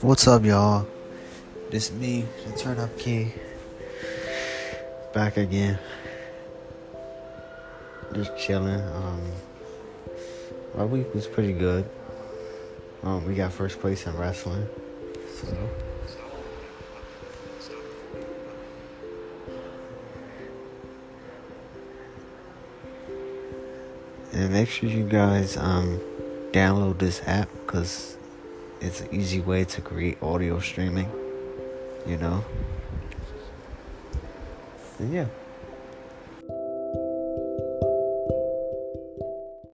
What's up, y'all? This me, the Turn Up King, back again. Just chilling. Um, my week was pretty good. Um, we got first place in wrestling, so. And make sure you guys um download this app because it's an easy way to create audio streaming, you know? And yeah.